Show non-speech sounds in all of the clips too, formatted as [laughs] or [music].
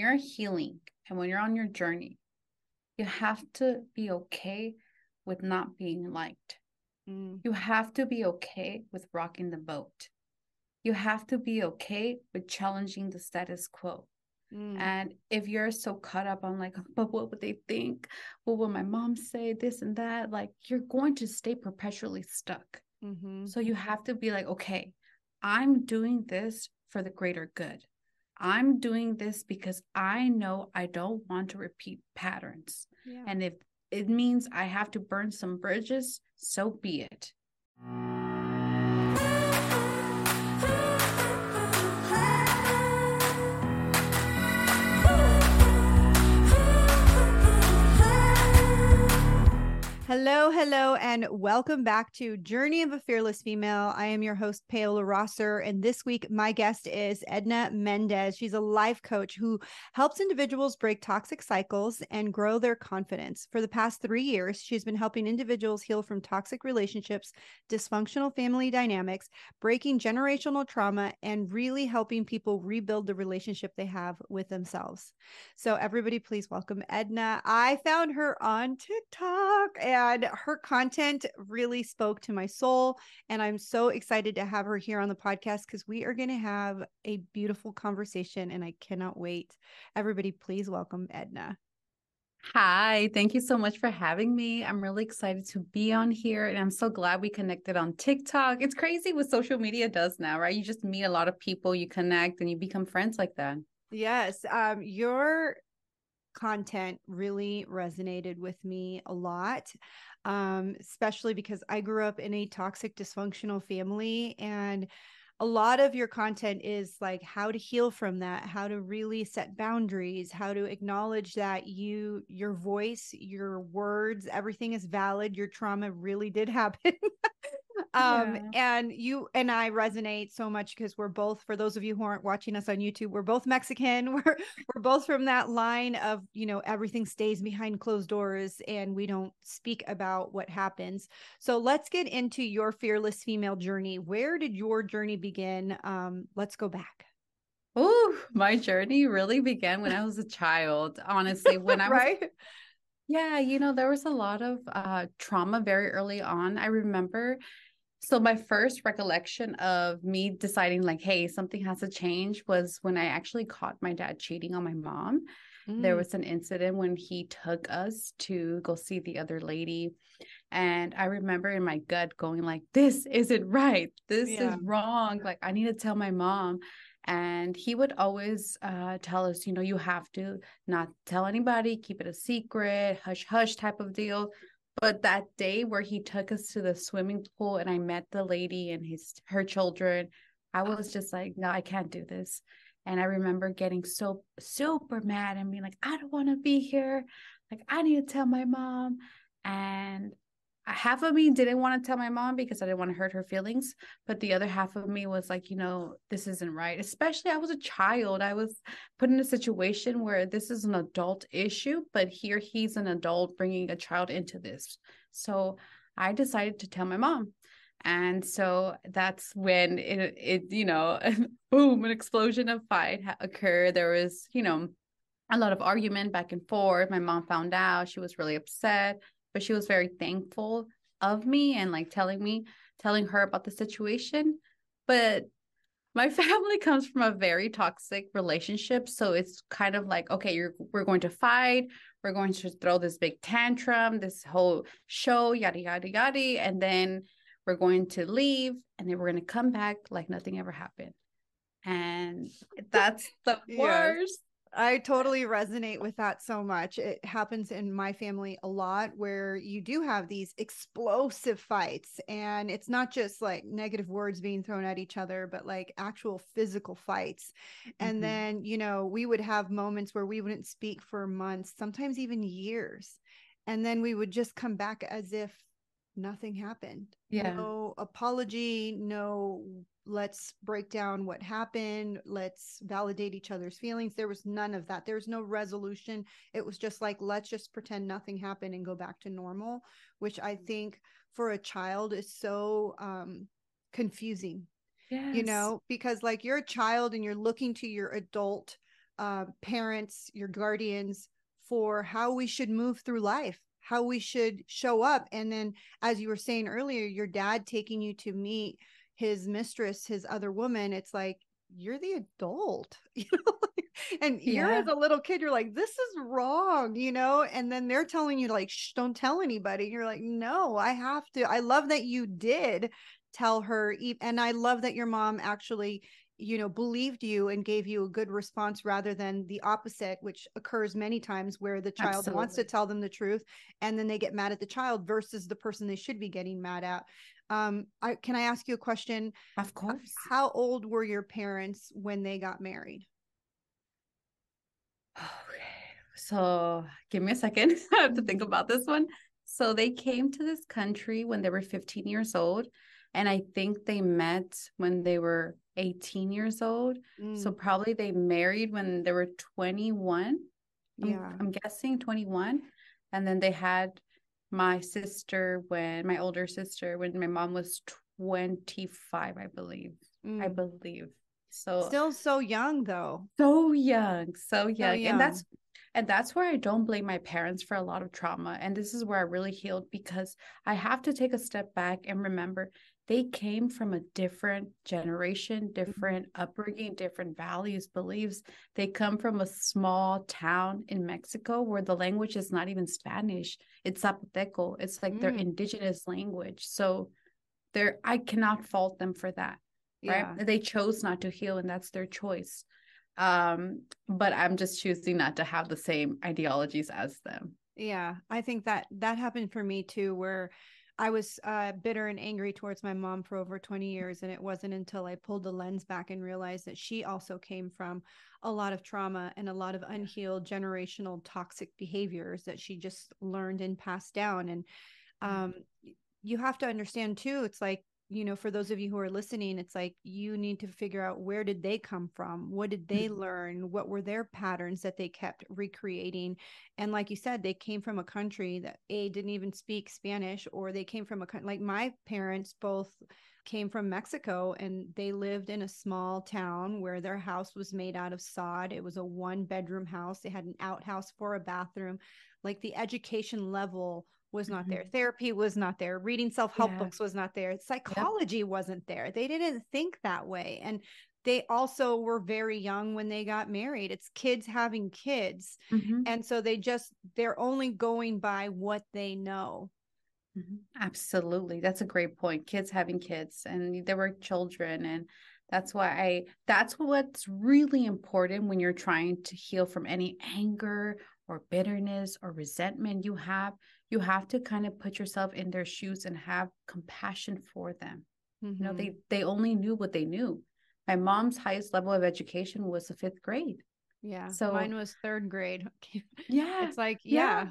you're healing and when you're on your journey, you have to be okay with not being liked. Mm. You have to be okay with rocking the boat. You have to be okay with challenging the status quo. Mm. And if you're so caught up on like, but [laughs] what would they think? What will my mom say? This and that, like you're going to stay perpetually stuck. Mm-hmm. So you have to be like, okay, I'm doing this for the greater good. I'm doing this because I know I don't want to repeat patterns. Yeah. And if it means I have to burn some bridges, so be it. Hello, hello, and welcome back to Journey of a Fearless Female. I am your host, Paola Rosser, and this week my guest is Edna Mendez. She's a life coach who helps individuals break toxic cycles and grow their confidence. For the past three years, she's been helping individuals heal from toxic relationships, dysfunctional family dynamics, breaking generational trauma, and really helping people rebuild the relationship they have with themselves. So, everybody, please welcome Edna. I found her on TikTok and and her content really spoke to my soul. And I'm so excited to have her here on the podcast because we are going to have a beautiful conversation and I cannot wait. Everybody, please welcome Edna. Hi, thank you so much for having me. I'm really excited to be on here and I'm so glad we connected on TikTok. It's crazy what social media does now, right? You just meet a lot of people, you connect and you become friends like that. Yes, um your content really resonated with me a lot, um, especially because I grew up in a toxic, dysfunctional family. And a lot of your content is like how to heal from that how to really set boundaries how to acknowledge that you your voice your words everything is valid your trauma really did [laughs] happen um yeah. and you and i resonate so much because we're both for those of you who aren't watching us on youtube we're both mexican [laughs] we're we're both from that line of you know everything stays behind closed doors and we don't speak about what happens so let's get into your fearless female journey where did your journey begin um let's go back Oh, my journey really began when I was a child. Honestly, when [laughs] I was right? Yeah, you know, there was a lot of uh, trauma very early on. I remember so my first recollection of me deciding like, hey, something has to change was when I actually caught my dad cheating on my mom. Mm. There was an incident when he took us to go see the other lady. And I remember in my gut going like, this isn't right. This yeah. is wrong. Like I need to tell my mom. And he would always uh, tell us, you know, you have to not tell anybody, keep it a secret, hush hush type of deal. But that day where he took us to the swimming pool and I met the lady and his her children, I was just like, no, I can't do this. And I remember getting so super mad and being like, I don't want to be here. Like, I need to tell my mom. And half of me didn't want to tell my mom because I didn't want to hurt her feelings. But the other half of me was like, you know, this isn't right. Especially I was a child. I was put in a situation where this is an adult issue, but here he's an adult bringing a child into this. So I decided to tell my mom. And so that's when it, it you know, [laughs] boom, an explosion of fight occurred. There was, you know, a lot of argument back and forth. My mom found out. She was really upset but she was very thankful of me and like telling me, telling her about the situation. But my [laughs] family comes from a very toxic relationship. So it's kind of like, okay, you're we're going to fight, we're going to throw this big tantrum, this whole show, yada yada yada. And then we're going to leave and then we're gonna come back like nothing ever happened. And that's the [laughs] worst. I totally resonate with that so much. It happens in my family a lot where you do have these explosive fights, and it's not just like negative words being thrown at each other, but like actual physical fights. And mm-hmm. then, you know, we would have moments where we wouldn't speak for months, sometimes even years. And then we would just come back as if nothing happened. Yeah. No apology, no let's break down what happened let's validate each other's feelings there was none of that there was no resolution it was just like let's just pretend nothing happened and go back to normal which i think for a child is so um confusing yes. you know because like you're a child and you're looking to your adult uh, parents, your guardians for how we should move through life, how we should show up. And then, as you were saying earlier, your dad taking you to meet his mistress, his other woman, it's like, you're the adult, [laughs] you know, and yeah. you're as a little kid, you're like, this is wrong, you know, and then they're telling you, like, shh, don't tell anybody. You're like, no, I have to. I love that you did tell her. And I love that your mom actually you know believed you and gave you a good response rather than the opposite which occurs many times where the child Absolutely. wants to tell them the truth and then they get mad at the child versus the person they should be getting mad at. Um I, can i ask you a question? Of course. how old were your parents when they got married? Okay so give me a second. [laughs] I have to think about this one. So they came to this country when they were 15 years old and i think they met when they were 18 years old. Mm. So probably they married when they were 21. Yeah. I'm, I'm, guessing 21. And then they had my sister when my older sister when my mom was 25, I believe. Mm. I believe. So still so young though. So young, so young. so young. And that's and that's where I don't blame my parents for a lot of trauma. And this is where I really healed because I have to take a step back and remember they came from a different generation, mm-hmm. different upbringing, different values, beliefs. They come from a small town in Mexico where the language is not even Spanish, it's Zapoteco. It's like mm. their indigenous language. So there I cannot fault them for that. Right. Yeah. They chose not to heal, and that's their choice. Um, but I'm just choosing not to have the same ideologies as them. Yeah, I think that that happened for me too, where I was uh, bitter and angry towards my mom for over 20 years. And it wasn't until I pulled the lens back and realized that she also came from a lot of trauma and a lot of unhealed generational toxic behaviors that she just learned and passed down. And mm-hmm. um, you have to understand too, it's like you know for those of you who are listening it's like you need to figure out where did they come from what did they mm-hmm. learn what were their patterns that they kept recreating and like you said they came from a country that a didn't even speak spanish or they came from a country like my parents both came from Mexico and they lived in a small town where their house was made out of sod. It was a one bedroom house. They had an outhouse for a bathroom. Like the education level was not mm-hmm. there. Therapy was not there. Reading self help yeah. books was not there. Psychology yep. wasn't there. They didn't think that way. And they also were very young when they got married. It's kids having kids. Mm-hmm. And so they just, they're only going by what they know. Mm-hmm. Absolutely. That's a great point. Kids having kids, and there were children. And that's why I, that's what's really important when you're trying to heal from any anger or bitterness or resentment you have you have to kind of put yourself in their shoes and have compassion for them mm-hmm. you know they mm-hmm. they only knew what they knew my mom's highest level of education was the fifth grade yeah so mine was third grade [laughs] yeah it's like yeah, yeah.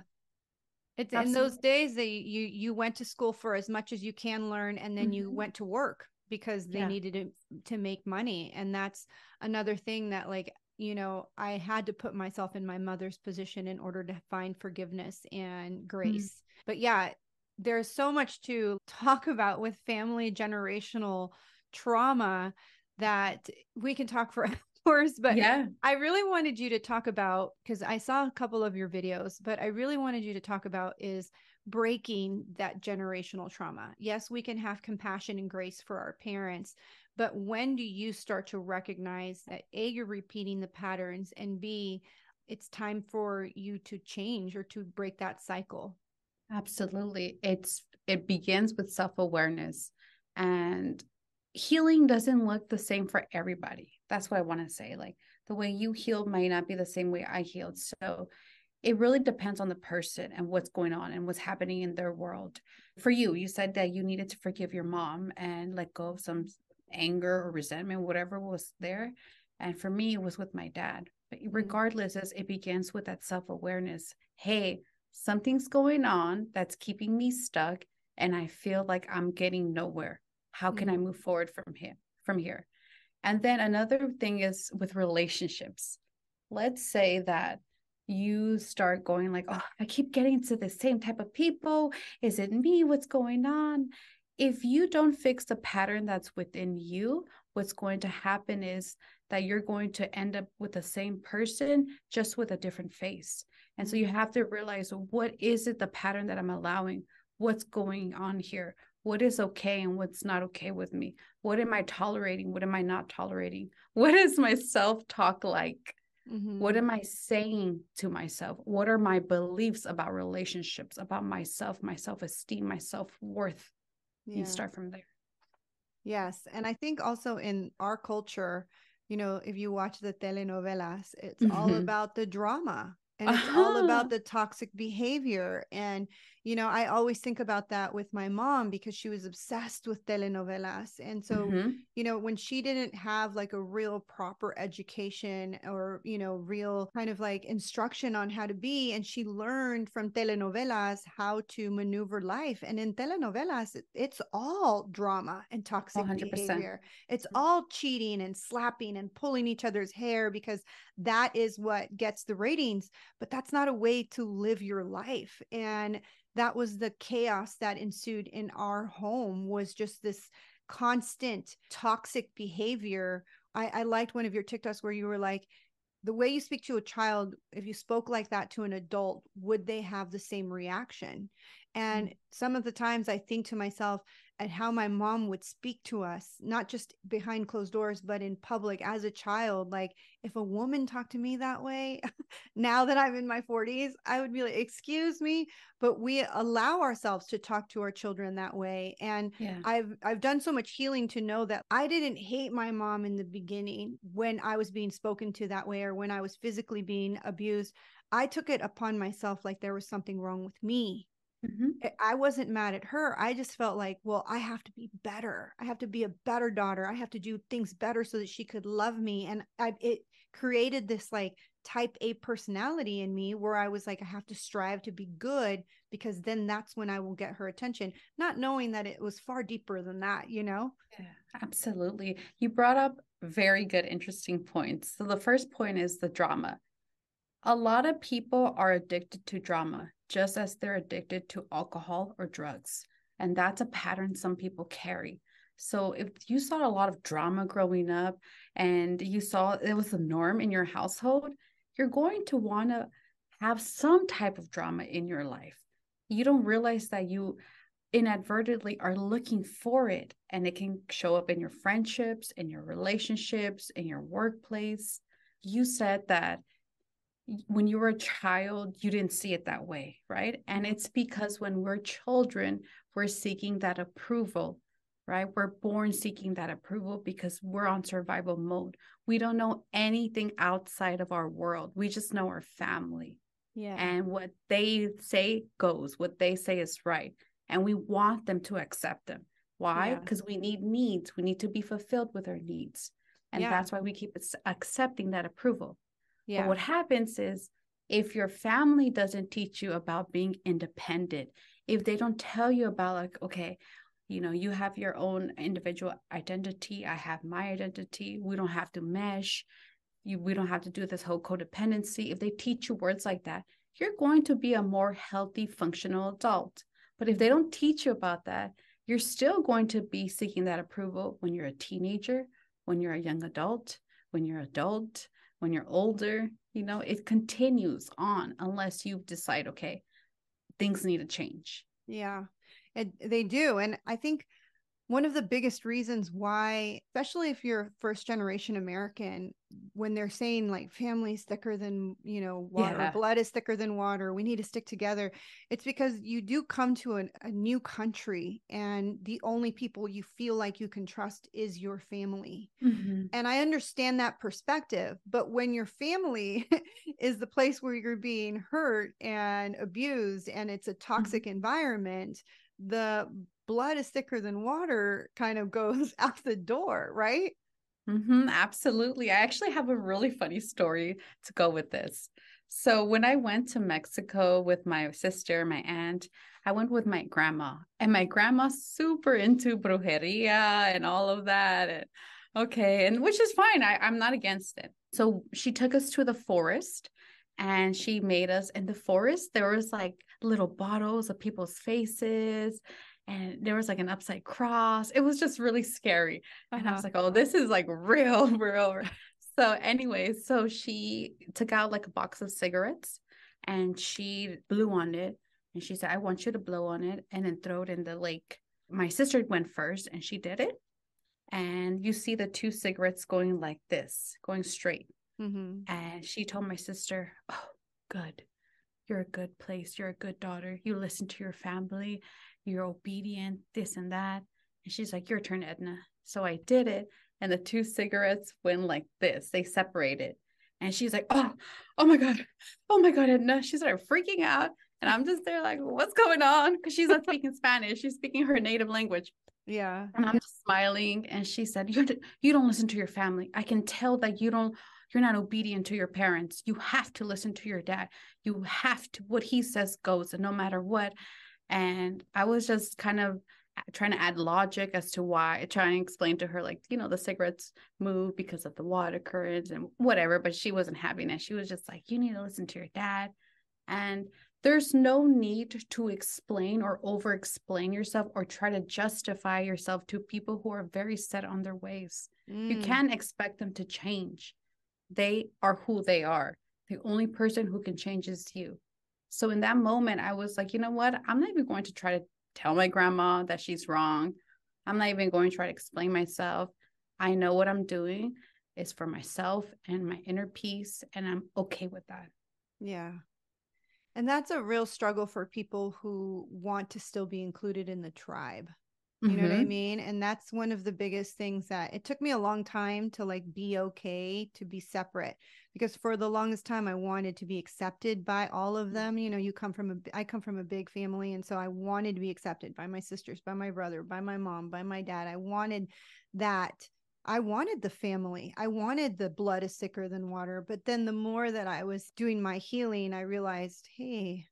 It's in those days that you you went to school for as much as you can learn and then mm-hmm. you went to work because they yeah. needed to, to make money and that's another thing that like you know, I had to put myself in my mother's position in order to find forgiveness and mm. grace. Mm. But yeah, there's so much to [laughs] talk about with family generational trauma that we can talk for [laughs] hours. But yeah, I really wanted you to talk about because I saw a couple of your videos, but I really wanted you to talk about is breaking that generational trauma. Yes, we can have compassion and grace for our parents, but when do you start to recognize that A, you're repeating the patterns, and B, it's time for you to change or to break that cycle? Absolutely. It's it begins with self-awareness and healing doesn't look the same for everybody. That's what I want to say. Like the way you healed might not be the same way I healed. So it really depends on the person and what's going on and what's happening in their world. For you, you said that you needed to forgive your mom and let go of some anger or resentment, whatever was there. And for me, it was with my dad. But mm-hmm. regardless, as it begins with that self awareness hey, something's going on that's keeping me stuck, and I feel like I'm getting nowhere. How can mm-hmm. I move forward from here? From here, and then another thing is with relationships. Let's say that you start going like, oh, I keep getting to the same type of people. Is it me? What's going on? If you don't fix the pattern that's within you, what's going to happen is that you're going to end up with the same person just with a different face. And so you mm-hmm. have to realize what is it the pattern that I'm allowing? What's going on here? What is okay and what's not okay with me? What am I tolerating? What am I not tolerating? [laughs] What is my self talk like? Mm-hmm. What am I saying to myself? What are my beliefs about relationships, about myself, my self esteem, my self worth? Yeah. And start from there. Yes. And I think also in our culture, you know, if you watch the telenovelas, it's mm-hmm. all about the drama and it's uh-huh. all [laughs] about the toxic behavior and you know i always think about that with my mom because she was obsessed with telenovelas and so mm-hmm. you know when she didn't have like a real proper education or you know real kind of like instruction on how to be and she learned from telenovelas how to maneuver life and in telenovelas it's all drama and toxic 100%. behavior it's mm-hmm. all cheating and slapping and pulling each other's hair because that is what gets the ratings but that's not a way to live your life and that was the chaos that ensued in our home was just this constant toxic behavior. I, I liked one of your tiktoks where you were like the way you speak to a child if you spoke like that to an adult would they have the same reaction and mm-hmm. some of the times i think to myself at how my mom would speak to us, not just behind closed doors, but in public as a child. Like, if a woman talked to me that way, [laughs] now that I'm in my 40s, I would be like, excuse me. But we allow ourselves to talk to our children that way. And yeah. I've I've done so much healing to know that I didn't hate my mom in the beginning when I was being spoken to that way or when I was physically being abused. I took it upon myself like there was something wrong with me Mm-hmm. I wasn't mad at her. I just felt like, well, I have to be better. I have to be a better daughter. I have to do things better so that she could love me. And I, it created this like type A personality in me where I was like, I have to strive to be good because then that's when I will get her attention, not knowing that it was far deeper than that, you know? Yeah, absolutely. You brought up very good, interesting points. So the first point is the drama. A lot of people are addicted to drama just as they're addicted to alcohol or drugs. And that's a pattern some people carry. So if you saw a lot of drama growing up and you saw it was the norm in your household, you're going to want to have some type of drama in your life. You don't realize that you inadvertently are looking for it and it can show up in your friendships, in your relationships, in your workplace. You said that when you were a child, you didn't see it that way, right? And it's because when we're children, we're seeking that approval, right? We're born seeking that approval because we're on survival mode. We don't know anything outside of our world. We just know our family. Yeah. And what they say goes, what they say is right. And we want them to accept them. Why? Because yeah. we need needs. We need to be fulfilled with our needs. And yeah. that's why we keep accepting that approval. Yeah. But what happens is if your family doesn't teach you about being independent, if they don't tell you about like, okay, you know, you have your own individual identity, I have my identity, we don't have to mesh, you we don't have to do this whole codependency. If they teach you words like that, you're going to be a more healthy, functional adult. But if they don't teach you about that, you're still going to be seeking that approval when you're a teenager, when you're a young adult, when you're an adult, when you're older you know it continues on unless you decide okay things need to change. Yeah it, they do and i think one of the biggest reasons why especially if you're first generation american when they're saying like family's thicker than you know water yeah. blood is thicker than water we need to stick together it's because you do come to an, a new country and the only people you feel like you can trust is your family mm-hmm. and i understand that perspective but when your family [laughs] is the place where you're being hurt and abused and it's a toxic mm-hmm. environment the blood is thicker than water kind of goes [laughs] out the door right Mm-hmm, absolutely. I actually have a really funny story to go with this. So, when I went to Mexico with my sister, my aunt, I went with my grandma, and my grandma's super into brujeria and all of that. And, okay, and which is fine. I, I'm not against it. So, she took us to the forest and she made us in the forest. There was like little bottles of people's faces and there was like an upside cross. It was just really scary. Uh-huh. And I was uh-huh. like, oh, this is like [laughs] real, real. so anyway, so she took out like a box of cigarettes and she blew on it. And she said, I want you to blow on it and then throw it in the lake. My sister went first and she did it. And you see the two cigarettes going like this, going straight. Mm-hmm. And she told my sister, Oh, good. You're a good place. You're a good daughter. You listen to your family. You're obedient, this and that. And she's like, Your turn, Edna. So I did it. And the two cigarettes went like this. They separated. And she's like, Oh, oh my God. Oh my God, Edna. She started freaking out. And I'm just there like, what's going on? Because she's not speaking Spanish. She's speaking her native language. Yeah. And I'm just smiling. And she said, you, you don't listen to your family. I can tell that you don't, you're not obedient to your parents. You have to listen to your dad. You have to, what he says goes, and no matter what. And I was just kind of trying to add logic as to why, trying to explain to her, like, you know, the cigarettes move because of the water currents and whatever. But she wasn't having it. She was just like, you need to listen to your dad. And there's no need to explain or over explain yourself or try to justify yourself to people who are very set on their ways. Mm. You can't expect them to change. They are who they are. The only person who can change is you. So in that moment, I was like, you know what? I'm not even going to try to tell my grandma that she's wrong. I'm not even going to try to explain myself. I know what I'm doing is for myself and my inner peace, and I'm okay with that. Yeah. And that's a real struggle for people who want to still be included in the tribe. You mm-hmm. know what I mm-hmm. mean? And that's one of the biggest things that it took me a long time to like be okay to be separate because for the longest time I wanted to be accepted by all of them. You know, you come from a I come from a big family and so I wanted to be accepted by my sisters, by my brother, by my mom, by my dad. I wanted that I wanted the family. I wanted the blood is thicker than water. But then the more that I was doing my healing, I realized, hey,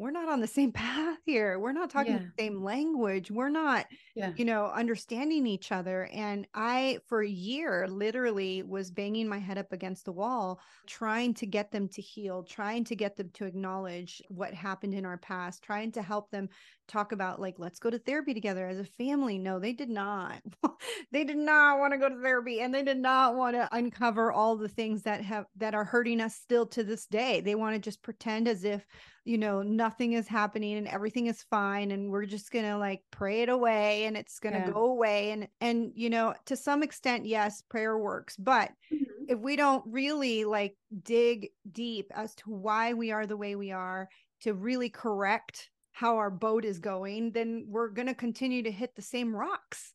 we're not on the same [laughs] path here. We're not talking yeah. the same language. We're not, yeah. you know, understanding each other. And I, for a year, literally was banging my head up against the wall, trying to get them to heal, trying to get them to acknowledge what happened in our past, trying to help them talk about, like, let's go to therapy together as a family. No, they did not. [laughs] they did not want to go to therapy and they did not want to uncover all the things that have, that are hurting us still to this day. They want to just pretend as if you know nothing is happening and everything is fine and we're just going to like pray it away and it's going to yeah. go away and and you know to some extent yes prayer works but mm-hmm. if we don't really like dig deep as to why we are the way we are to really correct how our boat is going then we're going to continue to hit the same rocks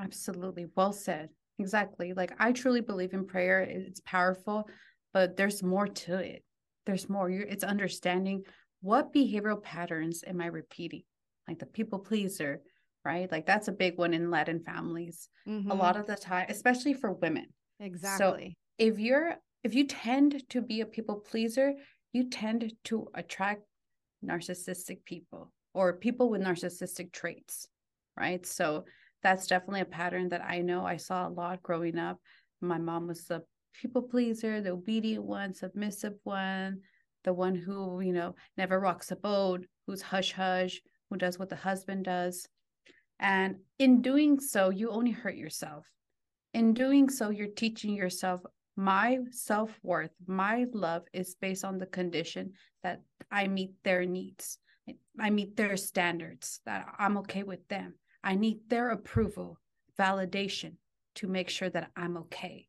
absolutely well said exactly like i truly believe in prayer it's powerful but there's more to it there's more. You're, it's understanding what behavioral patterns am I repeating? Like the people pleaser, right? Like that's a big one in Latin families. Mm-hmm. A lot of the time, especially for women. Exactly. So if you're if you tend to be a people pleaser, you tend to attract narcissistic people or people with narcissistic traits, right? So that's definitely a pattern that I know I saw a lot growing up. My mom was the people pleaser, the obedient one, submissive one, the one who, you know, never rocks a boat, who's hush hush, who does what the husband does. And in doing so, you only hurt yourself. In doing so, you're teaching yourself my self worth, my love is based on the condition that I meet their needs. I meet their standards, that I'm okay with them. I need their approval, validation to make sure that I'm okay.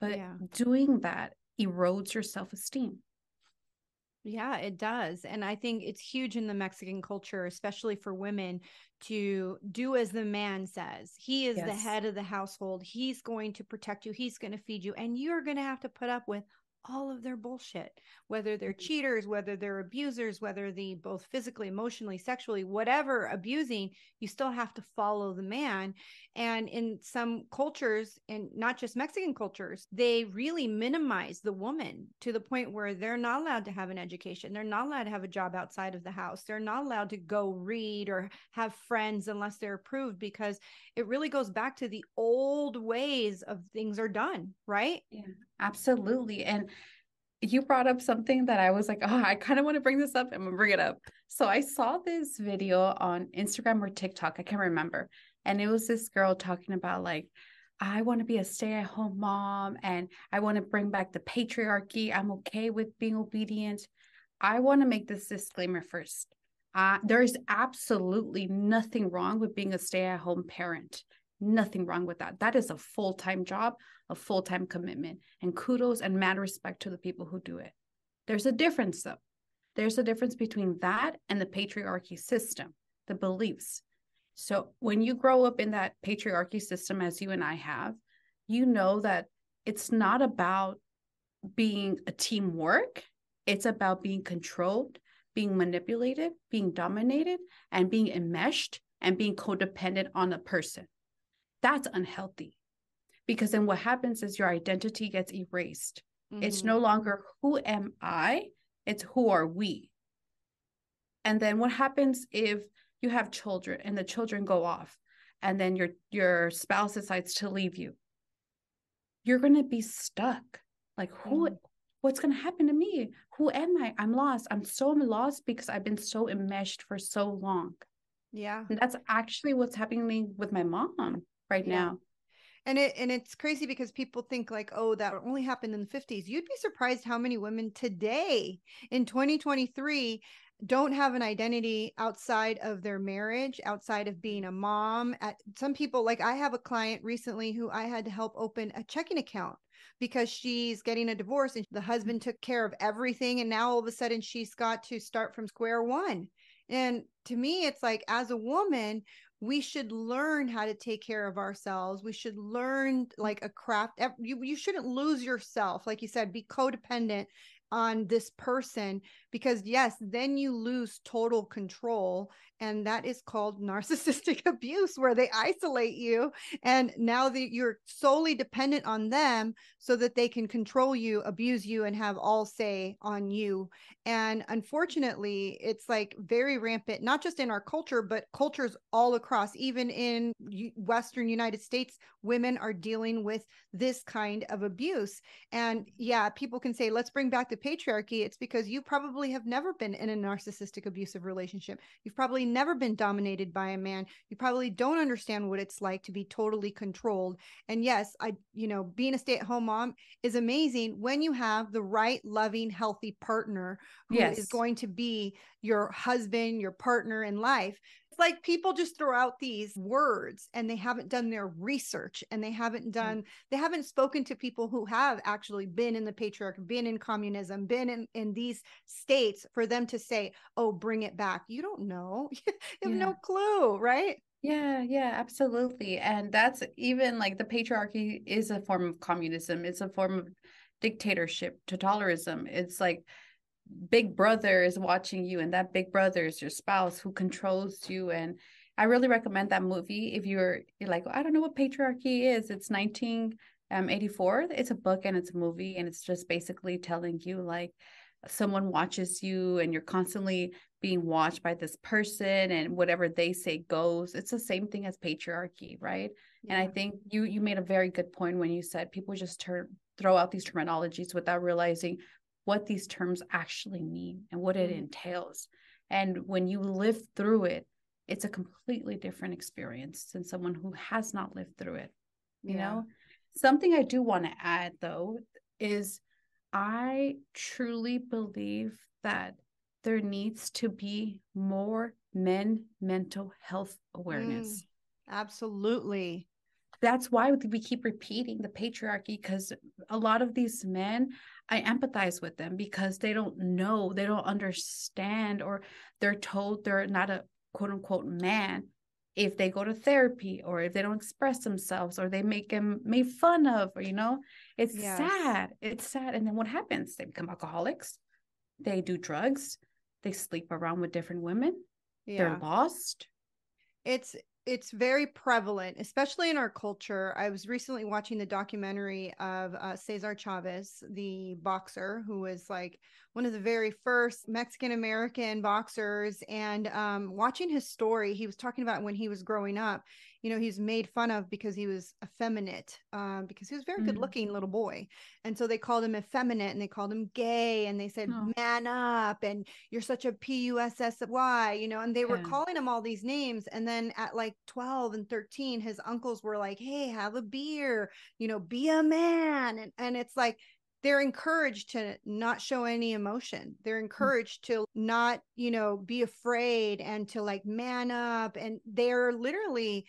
But yeah. doing that erodes your self esteem. Yeah, it does. And I think it's huge in the Mexican culture, especially for women, to do as the man says. He is yes. the head of the household. He's going to protect you, he's going to feed you, and you're going to have to put up with all of their bullshit, whether they're mm-hmm. cheaters, whether they're abusers, whether they both physically, emotionally, sexually, whatever abusing, you still have to follow the man. And in some cultures, and not just Mexican cultures, they really minimize the woman to the point where they're not allowed to have an education. They're not allowed to have a job outside of the house. They're not allowed to go read or have friends unless they're approved because it really goes back to the old ways of things are done, right? Yeah, absolutely. And you brought up something that I was like, oh, I kind of want to bring this up. I'm gonna bring it up. So I saw this video on Instagram or TikTok, I can't remember. And it was this girl talking about like, I want to be a stay at home mom and I want to bring back the patriarchy. I'm okay with being obedient. I want to make this disclaimer first. Uh, there is absolutely nothing wrong with being a stay at home parent. Nothing wrong with that. That is a full time job, a full time commitment. And kudos and mad respect to the people who do it. There's a difference, though. There's a difference between that and the patriarchy system, the beliefs. So when you grow up in that patriarchy system, as you and I have, you know that it's not about being a teamwork, it's about being controlled, being manipulated, being dominated, and being enmeshed and being codependent on a person. That's unhealthy because then what happens is your identity gets erased. Mm-hmm. It's no longer who am I, it's who are we. And then what happens if you have children and the children go off and then your your spouse decides to leave you? You're going to be stuck. Like who mm-hmm. what's going to happen to me? Who am I? I'm lost. I'm so lost because I've been so enmeshed for so long. Yeah. And that's actually what's happening with my mom right yeah. now and it and it's crazy because people think like oh that only happened in the 50s you'd be surprised how many women today in 2023 don't have an identity outside of their marriage outside of being a mom at some people like i have a client recently who i had to help open a checking account because she's getting a divorce and the husband took care of everything and now all of a sudden she's got to start from square one. And to me it's like as a woman we should learn how to take care of ourselves. We should learn like a craft you, you shouldn't lose yourself. Like you said be codependent on this person because yes then you lose total control and that is called [laughs] narcissistic abuse where they isolate you and now that you're solely dependent on them so that they can control you abuse you and have all say on you. And unfortunately it's like very rampant not just in our culture but cultures all across. Even in western united states women are dealing with this kind of abuse. And yeah people can say let's bring back the patriarchy. It's because you probably have never been in a narcissistic abusive relationship you've probably never been dominated by a man you probably don't understand what it's like to be totally controlled and yes i you know being a stay-at-home mom is amazing when you have the right loving healthy partner who yes. is going to be your husband, your partner in life. It's like people just throw out these words and they haven't done their research and they haven't done, mm. they haven't spoken to people who have actually been in the patriarchy, been in communism, been in, in these states for them to say, oh, bring it back. You don't know. [laughs] you have yeah. no clue, right? Yeah, yeah, absolutely. And that's even like the patriarchy is a form of communism, it's a form of dictatorship, totalitarianism. It's like big brother is watching you and that big brother is your spouse who controls you. And i really recommend that movie if you're, you're like i don't know what patriarchy is. It's 1984 um, it's a book and it's a movie and it's just basically telling you like someone watches you and you're constantly being watched by this person and whatever they say goes. It's the same thing as patriarchy right? Yeah. and i think you you made a very good point when you said people just turn throw out these terminologies without realizing what these terms actually mean and what it mm-hmm. entails. And when you live through it, it's a completely different experience than someone who has not lived through it. You yeah. know, something I do want to add though is I truly believe that there needs to be more men mental health awareness. Mm, absolutely that's why we keep repeating the patriarchy because a lot of these men i empathize with them because they don't know they don't understand or they're told they're not a quote unquote man if they go to therapy or if they don't express themselves or they make them made fun of or you know it's yes. sad it's sad and then what happens they become alcoholics they do drugs they sleep around with different women yeah. they're lost it's it's very prevalent, especially in our culture. I was recently watching the documentary of uh, Cesar Chavez, the boxer, who was like one of the very first Mexican American boxers. And um, watching his story, he was talking about when he was growing up you know he's made fun of because he was effeminate um, because he was very mm. good looking little boy and so they called him effeminate and they called him gay and they said oh. man up and you're such a p-u-s-s-y you know and they were calling him all these names and then at like 12 and 13 his uncles were like hey have a beer you know be a man and, and it's like they're encouraged to not show any emotion they're mm. encouraged to not you know be afraid and to like man up and they're literally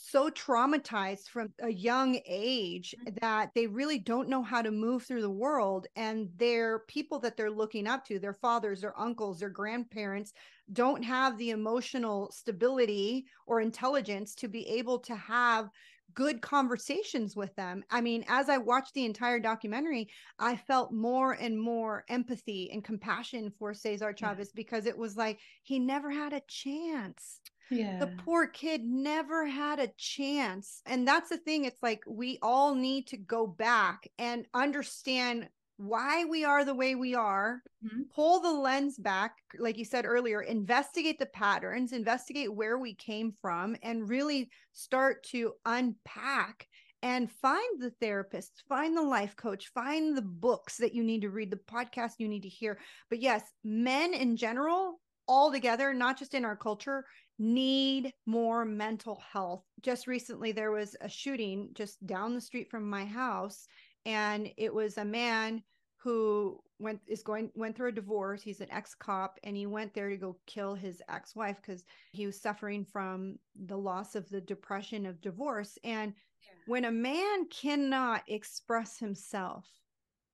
so traumatized from a young age mm. that they really don't know how to move through the world and their people that they're looking up to their fathers their uncles their grandparents don't have the emotional stability or intelligence to be able to have good conversations with them. I mean, as I watched the entire documentary, I felt more and more empathy and compassion for Cesar Chavez yeah. because it was like he never had a chance. Yeah. The poor kid never had a chance. And that's the thing. It's like we all need to go back and understand why we are the way we are, mm-hmm. pull the lens back, like you said earlier, investigate the patterns, investigate where we came from, and really start to unpack and find the therapist, find the life coach, find the books that you need to read, the podcast you need to hear. But yes, men in general, all together, not just in our culture, need more mental health. Just recently, there was a shooting just down the street from my house and it was a man who went is going went through a divorce he's an ex-cop and he went there to go kill his ex-wife because he was suffering from the loss of the depression of divorce and yeah. when a man cannot express himself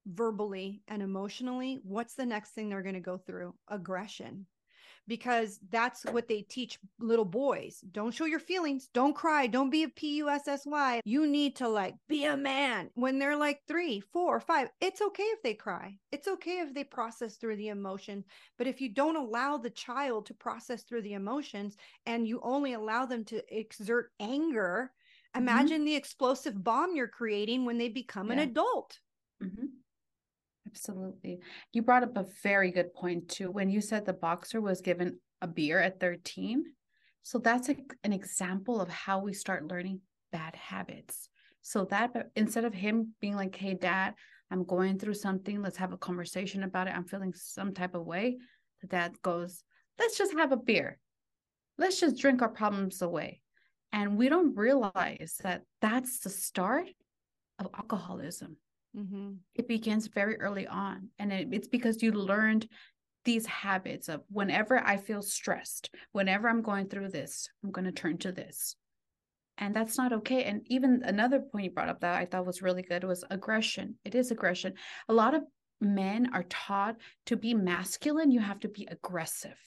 verbally and emotionally what's the next thing they're going to go through aggression because that's what they teach little boys. Don't show your feelings. Don't cry. Don't be a P U S S Y. You need to like be a man when they're like three, four, five. It's okay if they cry. It's okay if they process through the emotion. But if you don't allow the child to process through the emotions and you only allow them to exert anger, mm-hmm. imagine the explosive bomb you're creating when they become yeah. an adult. Mm-hmm. Absolutely. You brought up a very good point too. When you said the boxer was given a beer at 13. So that's a, an example of how we start learning bad habits. So that instead of him being like, hey, dad, I'm going through something, let's have a conversation about it. I'm feeling some type of way. The dad goes, let's just have a beer. Let's just drink our problems away. And we don't realize that that's the start of alcoholism. Mm-hmm. It begins very early on. And it, it's because you learned these habits of whenever I feel stressed, whenever I'm going through this, I'm going to turn to this. And that's not okay. And even another point you brought up that I thought was really good was aggression. It is aggression. A lot of men are taught to be masculine, you have to be aggressive,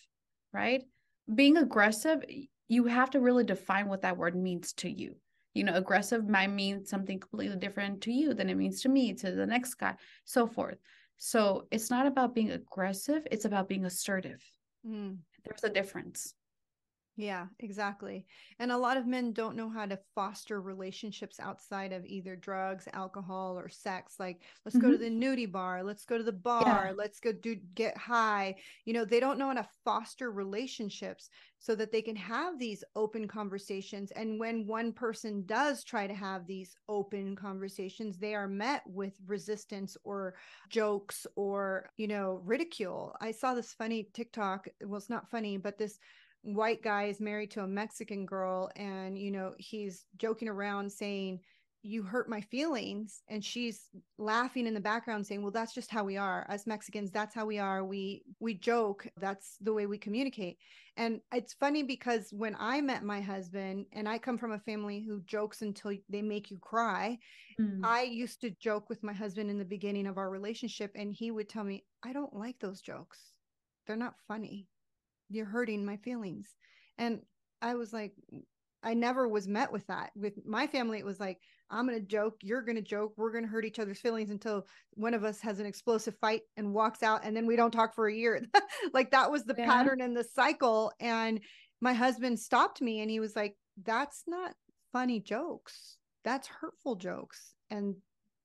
right? Being aggressive, you have to really define what that word means to you you know aggressive might mean something completely different to you than it means to me to the next guy so forth. So it's not about being aggressive it's about being assertive. Mm. there's a difference yeah, exactly. And a lot of men don't know how to foster relationships outside of either drugs, alcohol, or sex. Like, let's mm-hmm. go to mm-hmm. the nudie bar, let's go to the bar, yeah. let's go do get high. You know, they don't know how to foster relationships so that they can have these open conversations. And when one person does try to have these open conversations, they are met with resistance or jokes or, you know, ridicule. I saw this funny TikTok. Well, it's not funny, but this white guy is married to a Mexican girl and you know he's joking around saying you hurt my feelings. And she's laughing in the background saying well that's just how we are. As Mexicans that's how we are. We we joke. That's the way we communicate. And it's funny because when I met my husband and I come from a family who jokes until they make you cry mm. I used to joke with my husband in the beginning of our relationship and he would tell me I don't like those jokes. They're not funny you're hurting my feelings. And i was like i never was met with that. With my family it was like i'm gonna joke you're gonna joke we're gonna hurt each other's feelings until one of us has an explosive fight and walks out and then we don't talk for a year. [laughs] Like that was the yeah. pattern and the cycle and my husband stopped me and he was like that's not funny jokes. That's hurtful jokes. And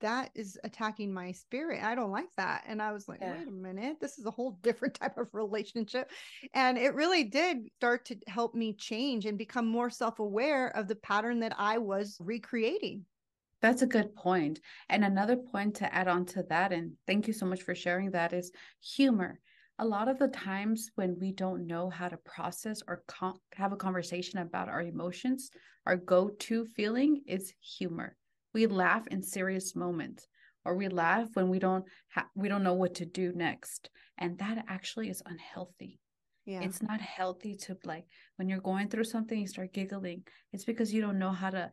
that is attacking my spirit. I don't like that. And I was like, yeah. wait a minute, this is a whole [laughs] different type of relationship. And it really did start to help me change and become more self aware of the pattern that I was recreating. That's a good point. And another point to add on to that, and thank you so much for sharing that, is humor. A lot of the times when we don't know how to process or have a conversation about our emotions, our go to feeling is humor we laugh in serious moments or we laugh when we don't ha- we don't know what to do next and that actually is unhealthy. Yeah. It's not healthy to like when you're going through something you start giggling it's because you don't know how to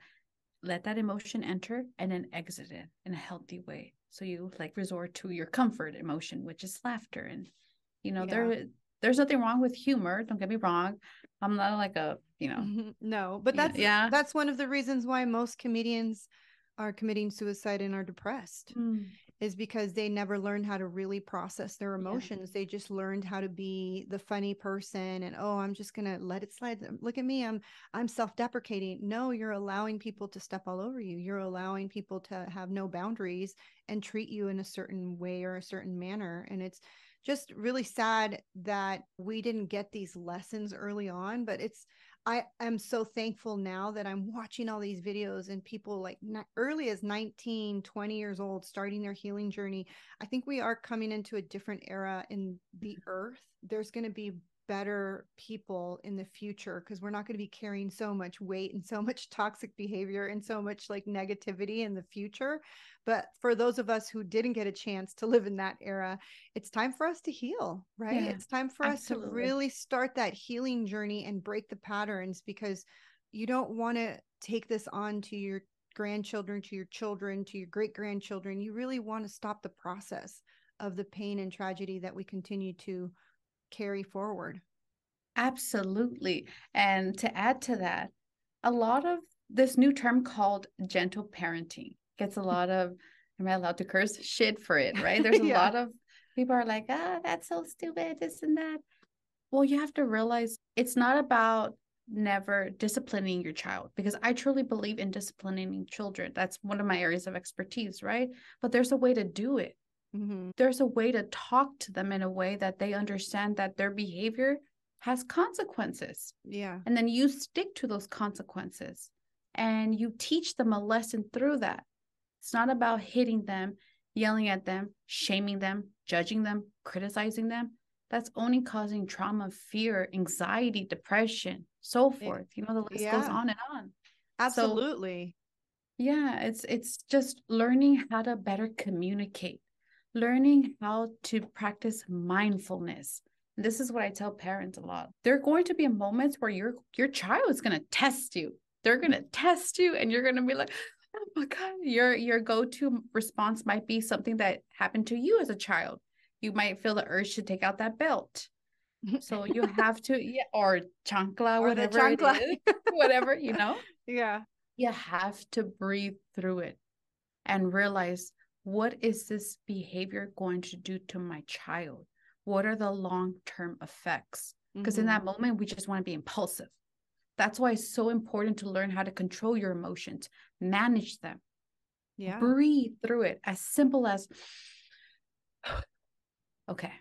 let that emotion enter and then exit it in a healthy way. So you like resort to your comfort emotion which is laughter and you know yeah. there there's nothing wrong with humor don't get me wrong. I'm not like a you know. Mm-hmm. No but that's yeah. that's one of the reasons why most comedians are committing suicide and are depressed mm. is because they never learned how to really process their emotions. Yeah. They just learned how to be the funny person and oh, I'm just going to let it slide. Look at me. I'm I'm self-deprecating. No, you're allowing people to step all over you. You're allowing people to have no boundaries and treat you in a certain way or a certain manner and it's just really sad that we didn't get these lessons early on, but it's I am so thankful now that I'm watching all these videos and people like early as 19, 20 years old starting their healing journey. I think we are coming into a different era in the mm-hmm. earth. There's going to be better people in the future because we're not going to be carrying so much weight and so much [laughs] toxic behavior and so much like negativity in the future. But for those of us who didn't get a chance to live in that era, it's time for us to heal, right? Yeah, it's time for absolutely. us to really start that healing journey and break the patterns because you don't want to take this on to your grandchildren, to your children, to your great grandchildren. You really want to stop the process of the pain and tragedy that we continue to carry forward. Absolutely. And to add to that, a lot of this new term called gentle parenting gets a lot of, am I allowed to curse? Shit for it, right? There's [laughs] a yeah. lot of people are like, ah, that's so stupid, this and that. Well, you have to realize it's not about never disciplining your child because I truly believe in disciplining children. That's one of my areas of expertise, right? But there's a way to do it. Mm-hmm. There's a way to talk to them in a way that they understand that their behavior has consequences. Yeah. And then you stick to those consequences and you teach them a lesson through that. It's not about hitting them, yelling at them, shaming them, judging them, criticizing them. That's only causing trauma, fear, anxiety, depression, so forth. You know, the list yeah. goes on and on. Absolutely. So, yeah, it's it's just learning how to better communicate learning how to practice mindfulness. This is what I tell parents a lot. There are going to be moments where your your child is going to test you. They're going to test you and you're going to be like, "Oh my god, your your go-to response might be something that happened to you as a child. You might feel the urge to take out that belt. So you [laughs] have to yeah, or chancla, or whatever chancla. is, [laughs] whatever, you know? Yeah. You have to breathe through it and realize what is this behavior going to do to my child? What are the long term effects? Because mm-hmm. in that mm-hmm. moment, we just want to be impulsive. That's why it's so important to learn how to control your emotions, manage them, yeah. breathe through it. As simple as, [sighs] okay,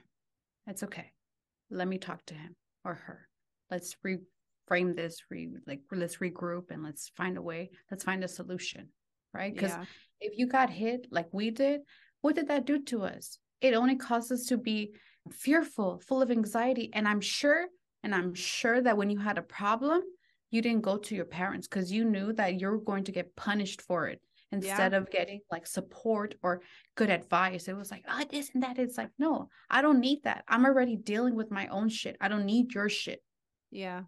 it's okay. Let me talk to him or her. Let's reframe this, re like let's regroup and let's find a way. Let's find a solution, right? Because yeah if you got hit like we did, what did that do to us? It only caused us to be fearful, full of anxiety. And I'm sure, and I'm sure that when you had a problem, you didn't go to your parents because you knew that you're going to get punished for it instead yeah. of getting like support or good advice. It was like, oh, this and that. It's like, no, I don't need that. I'm already dealing with my own shit. I don't need your shit. Yeah.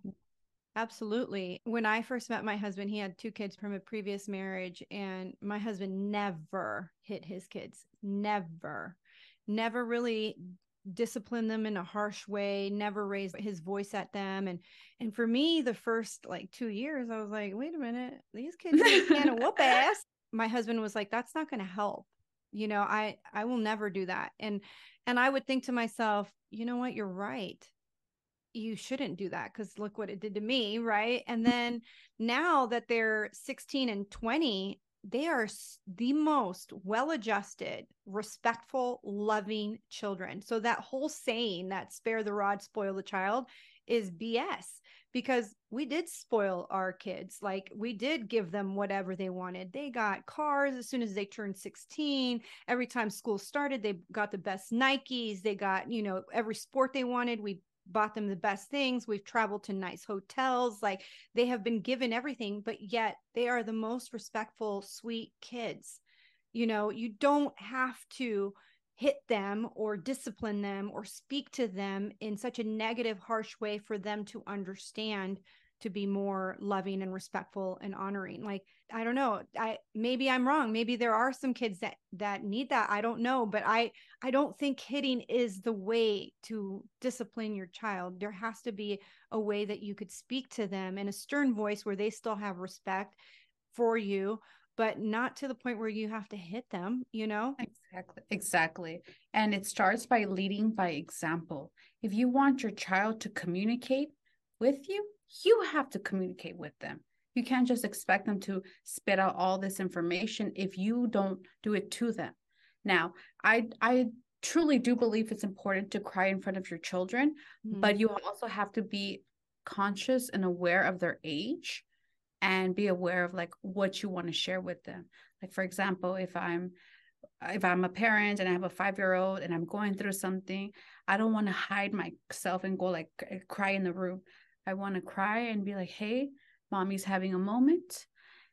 Absolutely. When I first met my husband, he had two kids from a previous marriage, and my husband never hit his kids. Never, never really disciplined them in a harsh way never raised his voice at them and and for me the first like two years i was like wait a minute these kids can't [laughs] whoop ass my husband was like that's not going to help you know i i will never do that and and i would think to myself you know what you're right you shouldn't do that because look what it did to me right and then now that they're 16 and 20 they are the most well adjusted, respectful, loving children. So that whole saying that spare the rod, spoil the child is BS because we did spoil our kids. Like we did give them whatever they wanted. They got cars as soon as they turned 16. Every time school started, they got the best Nikes. They got, you know, every sport they wanted. We bought them the best things. We've traveled to nice hotels. Like they have been given everything, but yet they are the most respectful, sweet kids. You know, you don't have to hit them or discipline them or speak to them in such a negative, harsh way for them to understand to be more loving and respectful and honoring like i don't know i maybe i'm wrong maybe there are some kids that that need that i don't know but i i don't think hitting is the way to discipline your child there has to be a way that you could speak to them in a stern voice where they still have respect for you but not to the point where you have to hit them, you know? Exactly. Exactly. And it starts by leading by example. If you want your child to communicate with you, you have to communicate with them. You can't just expect them to spit out all this information if you don't do it to them. Now, I I truly do believe it's important to cry in front of your children, mm-hmm. but you also have to be conscious and aware of their age and be aware of like what you want to share with them like for example if i'm if i'm a parent and i have a five year old and i'm going through something i don't want to hide myself and go like cry in the room i want to cry and be like hey mommy's having a moment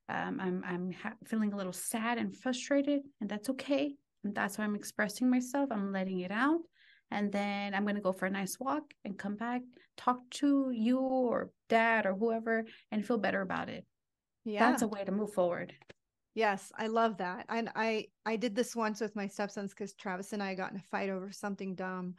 um, i'm i'm ha- feeling a little sad and frustrated and that's okay and that's why i'm expressing myself i'm letting it out and then I'm going to go for a nice walk and come back, talk to you or dad or whoever, and feel better about it. Yeah, that's a way to move forward. Yes, I love that. And I I did this once with my stepsons because Travis and I got in a fight over something dumb,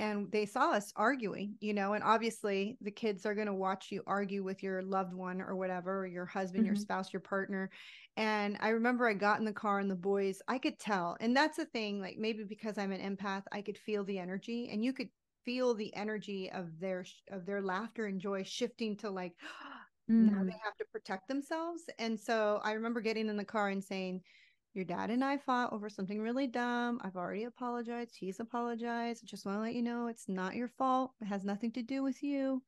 and they saw us arguing, you know, and obviously the kids are going to watch you argue with your loved one or whatever, or your husband, mm-hmm. your spouse, your partner. And I remember I got in the car and the boys, I could tell. And that's the thing, like maybe because I'm an empath, I could feel the energy and you could feel the energy of their of their laughter and joy shifting to like mm. [gasps] now they have to protect themselves. And so I remember getting in the car and saying, your dad and I fought over something really dumb. I've already apologized. He's apologized. Just want to let you know it's not your fault. It has nothing to do with you.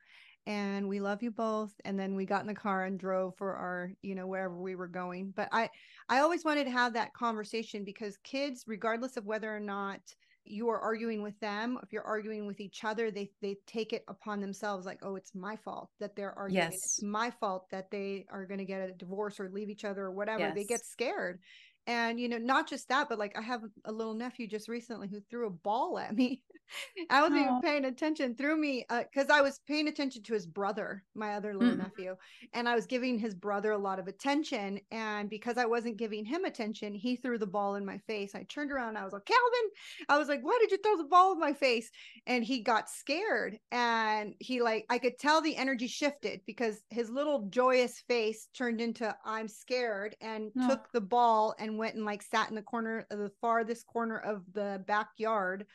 And we love you both. And then we got in the car and drove for our, you know, wherever we were going. But I I always wanted to have that conversation because kids, regardless of whether or not you are arguing with them if you're arguing with each other they they take it upon themselves like oh it's my fault that they're arguing yes. it's my fault that they are going to get a divorce or leave each other or whatever yes. they get scared and you know not just that but like i have a little nephew just recently who threw a ball at me [laughs] i wasn't oh. even paying attention threw me because uh, i was paying attention to his brother my other little mm. nephew and i was giving his brother a lot of attention and because i wasn't giving him attention he threw the ball in my face i turned around i was like calvin i was like why did you throw the ball in my face and he got scared and he like i could tell the energy shifted because his little joyous face turned into i'm scared and oh. took the ball and and went and like sat in the corner of the farthest corner of the backyard.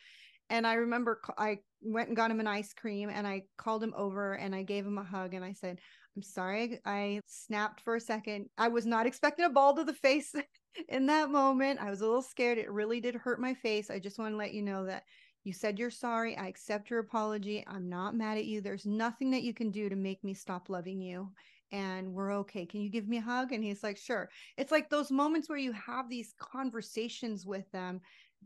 And I remember I went and got him an ice cream and I called him over and I gave him a hug and I said, I'm sorry I snapped for a second. I was not expecting a ball to the face [laughs] in that moment. I was a little scared. It really did hurt my face. I just want to let you know that you said you're sorry. I accept your apology. I'm not mad at you. There's nothing that you can do to make me stop loving you and we're okay. Can you give me a hug? And he's like, sure. It's like those moments where you have these conversations with them.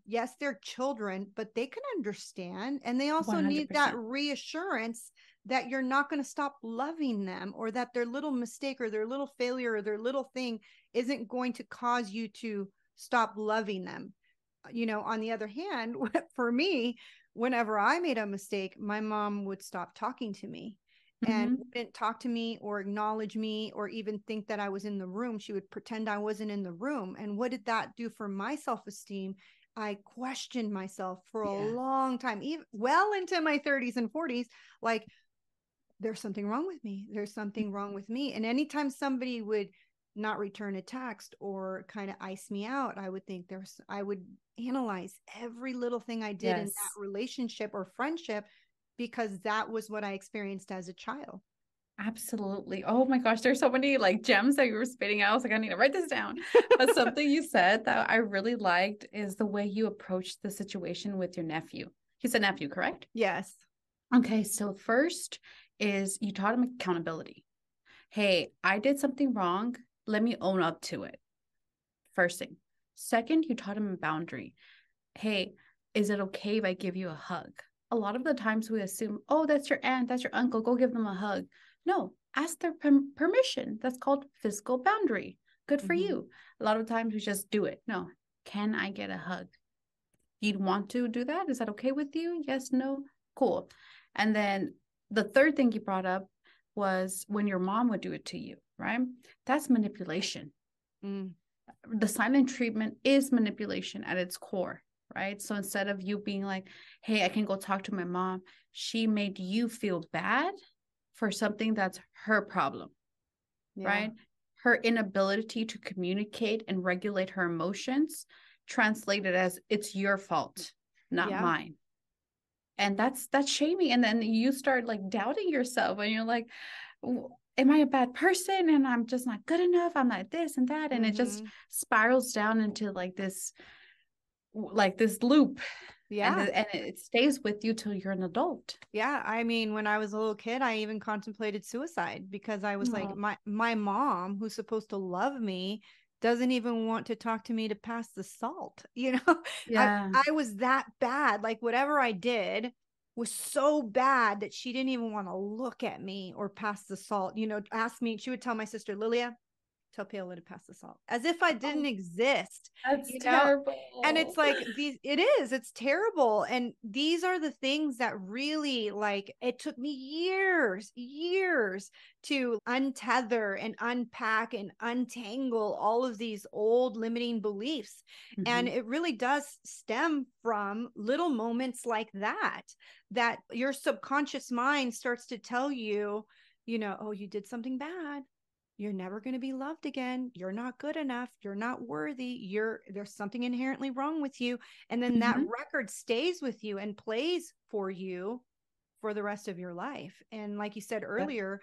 Yes, they're children, but they can understand. And they also 100%. need that reassurance that you're not going to stop loving them or that their little mistake or their little failure or their little thing isn't going to cause you to stop loving them. Uh, you know, on the other hand, [laughs] for me, whenever I made a mistake, my mom would stop talking to me and mm-hmm. wouldn't talk to me or acknowledge me or even think that I was in the room. She would pretend I wasn't in the room. And what did that do for my self esteem? I questioned myself for a yeah. long time, even well into my 30s and 40s. Like, there's something wrong with me. There's something wrong with me. And anytime somebody would not return a text or kind of ice me out, I would think there's, I would analyze every little thing I did yes. in that relationship or friendship because that was what I experienced as a child. Absolutely. Oh my gosh, there's so many like gems that you were spitting out. I was like, I need to write this down. But [laughs] something you said that I really liked is the way you approached the situation with your nephew. He's a nephew, correct? Yes. Okay. So, first is you taught him accountability. Hey, I did something wrong. Let me own up to it. First thing. Second, you taught him a boundary. Hey, is it okay if I give you a hug? A lot of the times we assume, oh, that's your aunt, that's your uncle, go give them a hug. No, ask their permission. That's called physical boundary. Good for mm-hmm. you. A lot of times we just do it. No, can I get a hug? You'd want to do that? Is that okay with you? Yes, no, cool. And then the third thing you brought up was when your mom would do it to you, right? That's manipulation. Mm. The silent treatment is manipulation at its core, right? So instead of you being like, hey, I can go talk to my mom, she made you feel bad for something that's her problem, yeah. right? Her inability to communicate and regulate her emotions translated as it's your fault, not yeah. mine. And that's that's shaming. And then you start like doubting yourself and you're like, am I a bad person? And I'm just not good enough. I'm not this and that. And mm-hmm. it just mm-hmm. spirals down into like this like this loop yeah. And, and, it stays with you till you're an adult. Yeah. I mean, when I was a little kid, I even contemplated suicide because I was Aww. like, oh. my my mom, who's supposed to love me, doesn't even want to talk to me to pass the salt. [laughs] You know, yeah. I, I was that bad. Like whatever I did was so bad that she didn't even want to look at me or pass the salt. You know, ask me. She would tell my sister Lilia, tell Paola to pass the salt as if I didn't oh, exist. That's terrible. And it's like [laughs] these, it is, it's terrible. And these are the things that really like it took me years, years to untether and unpack and untangle all of these old limiting beliefs. Mm-hmm. And it really does stem from little moments like that, that your subconscious mind starts to tell you, you know, oh, you did something bad you're never going to be loved again you're not good enough you're not worthy you're there's something inherently wrong with you and then mm-hmm. that record stays with you and plays for you for the rest of your life and like you said earlier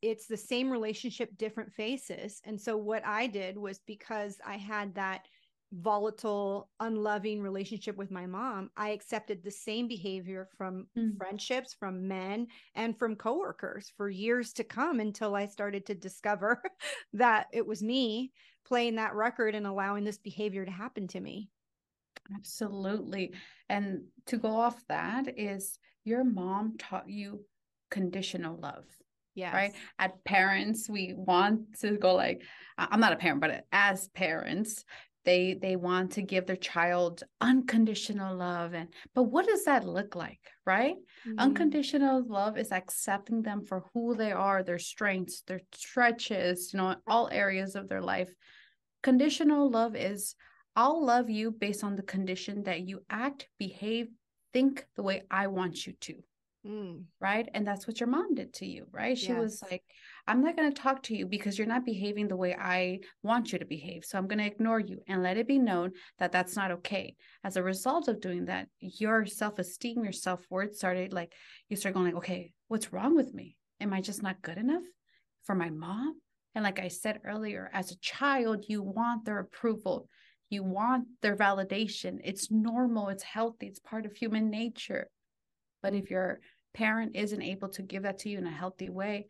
it's the same relationship different faces and so what i did was because i had that volatile, unloving relationship with my mom, I accepted the same behavior from mm. friendships, from men, and from coworkers for years to come until I started to discover [laughs] that it was me playing that record and allowing this behavior to happen to me. Absolutely. And to go off that is your mom taught you conditional love. Yeah. Right. At parents, we want to go like, I'm not a parent, but as parents, they they want to give their child unconditional love and but what does that look like right? Mm-hmm. unconditional love is accepting them for who they are their strengths their stretches you know all areas of their life. Conditional love is i'll love you based on the condition that you act behave think the way i want you to Mm. Right. And that's what your mom did to you. Right. She yes. was like, I'm not going to talk to you because you're not behaving the way I want you to behave. So I'm going to ignore you and let it be known that that's not okay. As a result of doing that, your self esteem, your self worth started like, you start going like, okay, what's wrong with me? Am I just not good enough for my mom? And like I said earlier, as a child, you want their approval. You want their validation. It's normal. It's healthy. It's part of human nature. But if your parent isn't able to give that to you in a healthy way,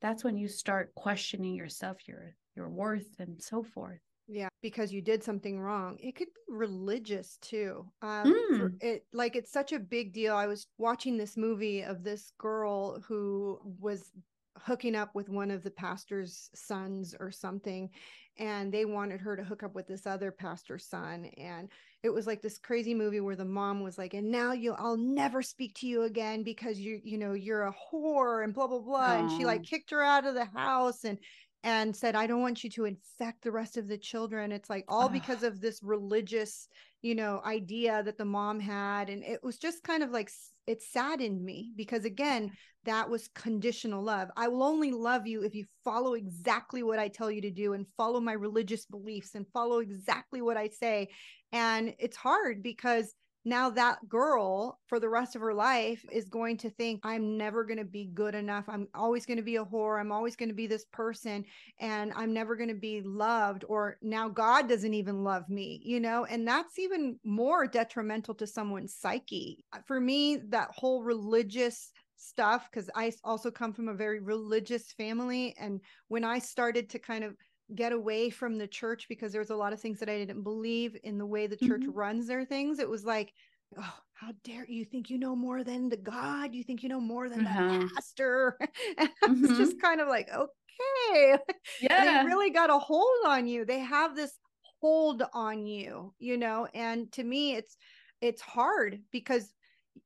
that's when you start questioning yourself, your your worth and so forth. Yeah, because you did something wrong. It could be religious too. Um, mm. it like it's such a big deal. I was watching this movie of this girl who was hooking up with one of the pastor's sons or something and they wanted her to hook up with this other pastor's son and it was like this crazy movie where the mom was like and now you I'll never speak to you again because you you know you're a whore and blah blah blah Aww. and she like kicked her out of the house and and said i don't want you to infect the rest of the children it's like all because of this religious you know idea that the mom had and it was just kind of like it saddened me because again that was conditional love. I will only love you if you follow exactly what i tell you to do and follow my religious beliefs and follow exactly what i say. And it's hard because now that girl for the rest of her life is going to think i'm never going to be good enough. I'm always going to be a whore. I'm always going to be this person and i'm never going to be loved or now god doesn't even love me you know? And that's even more detrimental to someone's psyche. Uh, for me that whole religious stuff because i also come from a very religious family and when i started to kind of get away from the church because there's a lot of things that I didn't believe in the way the church mm-hmm. runs their things. It was like, oh, how dare you think you know more than the God? You think you know more than uh-huh. the pastor? [laughs] and mm-hmm. it's just kind of like, okay, [laughs] yeah, they really got a hold on you. They have this hold on you, you know. And to me, it's it's hard because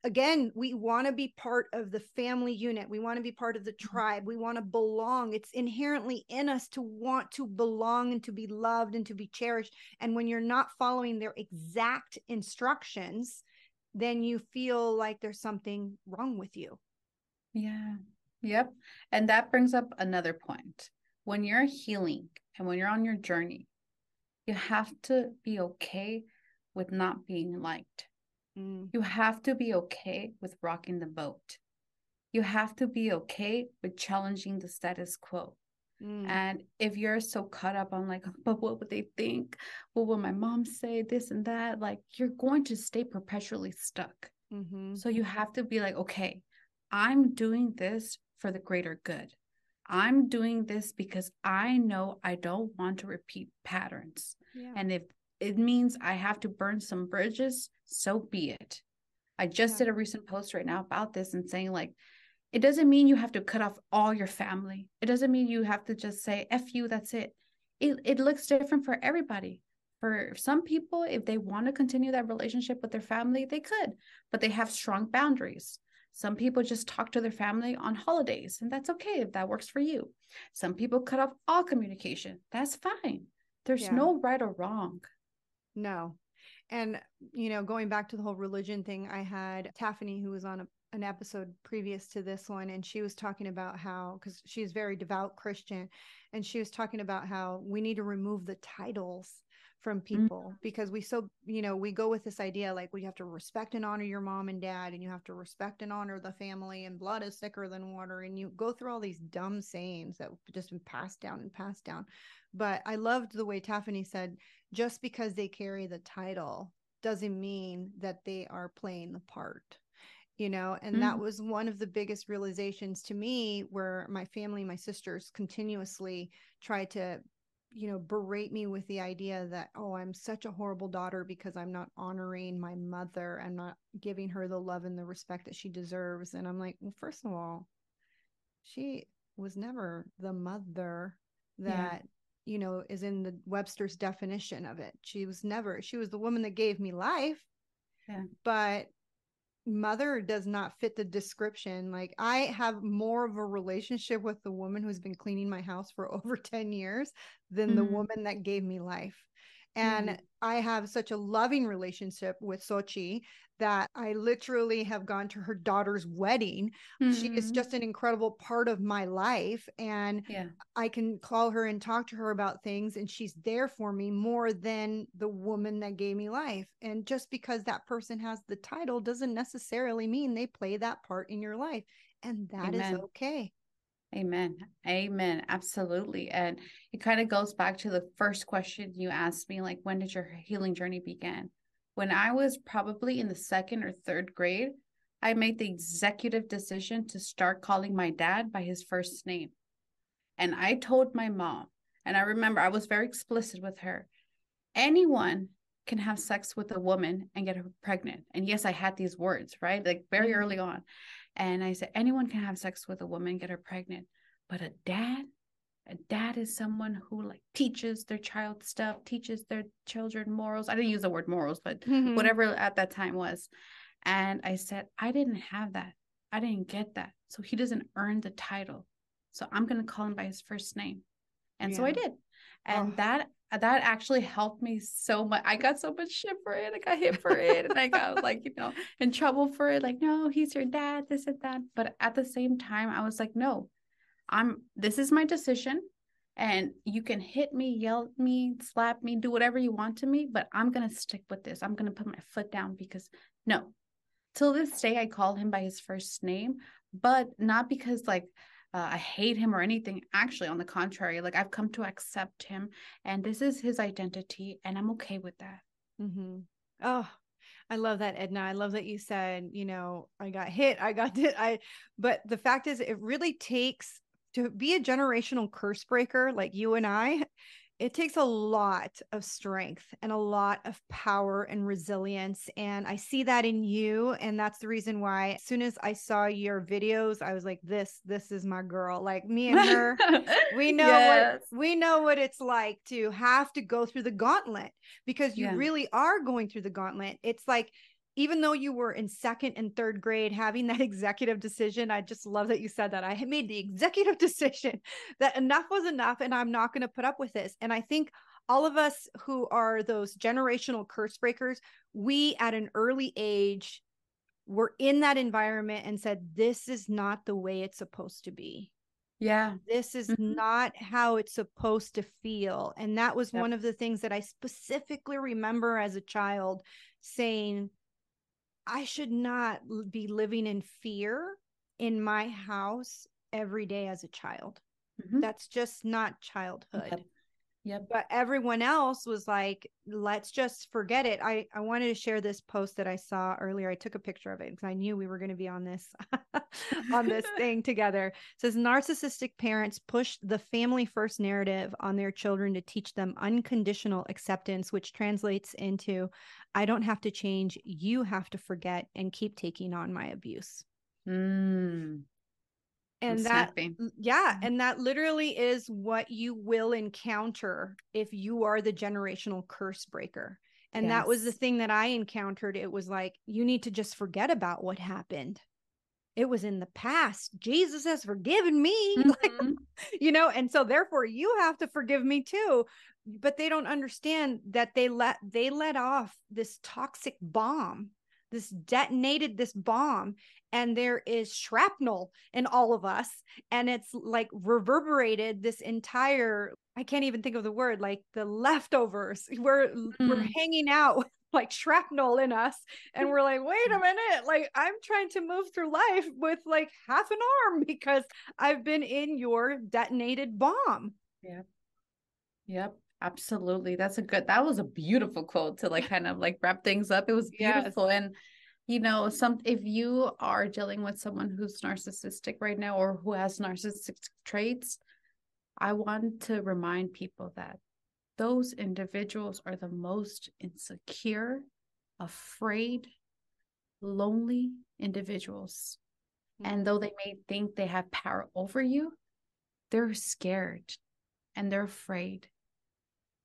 again, we want to be part of the family unit. We want to be part of the mm-hmm. tribe. We want to belong. It's inherently in us to want to belong and to be loved and to be cherished. And when you're not following their exact instructions, then you feel like there's something wrong with you. Yeah. Yep. And that brings up another point. When you're healing and when you're on your journey, you have to be okay with not being liked Mm. You have to be okay with rocking the boat. You have to be okay with challenging the status quo. Mm. And if you're so caught up on like, but [laughs] what would they think? What will my mom say? This and that, like you're going to stay perpetually stuck. Mm-hmm. So you have to be like, okay, I'm doing this for the greater good. I'm doing this because I know I don't want to repeat patterns. Yeah. And if it means I have to burn some bridges, so be it. I just yeah. did a recent post right now about this and saying, like, it doesn't mean you have to cut off all your family. It doesn't mean you have to just say, F you, that's it. It, it looks different for everybody. For some people, if they want to continue that relationship with their family, they could, but they have strong boundaries. Some people just talk to their family on holidays, and that's okay if that works for you. Some people cut off all communication. That's fine. There's yeah. no right or wrong. No. And, you know, going back to the whole religion thing, I had Taffany, who was on a, an episode previous to this one, and she was talking about how, because she's very devout Christian, and she was talking about how we need to remove the titles from people mm-hmm. because we so you know we go with this idea like we have to respect and honor your mom and dad and you have to respect and honor the family and blood is thicker than water and you go through all these dumb sayings that just been passed down and passed down but i loved the way taffany said just because they carry the title doesn't mean that they are playing the part you know and mm. that was one of the biggest realizations to me where my family my sisters continuously try to you know berate me with the idea that oh i'm such a horrible daughter because i'm not honoring my mother i'm not giving her the love and the respect that she deserves and i'm like well first of all she was never the mother that you know, is in the Webster's definition of it. She was never, she was the woman that gave me life. Yeah. But mother does not fit the description. Like I have more of a relationship with the woman who's been cleaning my house for [laughs] over 10 years than mm-hmm. the woman that gave me life. And mm-hmm. I have such a loving relationship with Sochi that I literally have gone to her daughter's wedding. Mm-hmm. She is mm-hmm. just an incredible part of my life. And yeah. I can call her and talk to her about things, and she's there for me more than the woman that gave me life. And just because that person has the title doesn't necessarily mean they play that part in your life. And that Amen. is okay. Amen. Amen. Absolutely. And it kind of goes back to the first question you asked me like, when did your healing journey begin? When I was probably in the second or third grade, I made the executive decision to start calling my dad by his first name. And I told my mom, and I remember I was very explicit with her anyone can have sex with a woman and get her pregnant. And yes, I had these words, right? Like very mm-hmm. early on. And I said, anyone can have sex with a woman, get her pregnant. But a dad, a dad is someone who like teaches their child stuff, teaches their children morals. I didn't use the word morals, but mm-hmm. whatever at that time was. And I said, I didn't have that. I didn't get that. So he doesn't earn the title. So I'm going to call him by his first name. And yeah. so I did. And oh. that that actually helped me so much. I got so much shit for it. I got hit for it. and I got like, you know, in trouble for it. Like, no, he's your dad, this and that. But at the same time, I was like, no, I'm this is my decision. And you can hit me, yell at me, slap me, do whatever you want to me, but I'm to stick with this. I'm to put my foot down because no. Till this day, I call him by his first name, but not because like uh, I hate him or anything. Actually, on the contrary, like I've come to accept him and this is his identity and I'm okay with that. Mm-hmm. Oh, I love that, Edna. I love that you said, you know, I got hit, I got hit. I, but the fact is, it really takes to be a generational curse breaker like you and I. It takes a lot of strength and a lot of power and resilience. And I see that in you. And that's the reason why, as soon as I saw your videos, I was like, this, this is my girl. Like me and her, [laughs] we know yes. what we know what it's like to have to go through the gauntlet because you yeah. really are going through the gauntlet. It's like even though you were in second and third grade having that [laughs] executive decision i just love that you said that. I made the executive [laughs] decision that enough was enough and i'm not going to put up with this. And i think all of us who are those generational curse breakers we at an early age were in that environment and said this is not the way it's supposed to be. Yeah. This is mm-hmm. not how it's supposed to feel. And that was yep. one of the things that i specifically remember as a child saying I should not be living in fear in my house every day as a child. Mm-hmm. That's just not childhood. Yep. Yep. But everyone else was like, let's just forget it. I, I wanted to share this post that I saw earlier. I took a picture of it because I knew we were going to be on this [laughs] on this [laughs] thing together. It says narcissistic parents push the family first narrative on their children to teach them unconditional acceptance, which translates into I don't have to change. You have to forget and keep taking on my abuse. Mm. And that, snapping. yeah. Mm. And that literally is what you will encounter if you are the generational curse breaker. And yes. that was the thing that I encountered. It was like, you need to just forget about what happened. It was in the past. Jesus has forgiven me. [laughs] Mm-hmm. Like, you know, and so therefore you have to forgive me too but they don't understand that they let they let off this toxic bomb this detonated this bomb and there is shrapnel in all of us and it's like reverberated this entire i can't even think of the word like the leftovers we're mm. we're hanging out like shrapnel in us and we're like wait a mm. minute like i'm trying to move through life with like half an arm [laughs] because i've been in your detonated bomb yeah yep Absolutely. That's a good that was a beautiful quote to like [laughs] kind of like wrap things up. It was beautiful. Yes. And you know, some if you are dealing with someone who's narcissistic right now or who has narcissistic traits, I want to remind people that those individuals are the most insecure, afraid, lonely individuals. Mm-hmm. And though they may think they have power over you, they're scared and they're afraid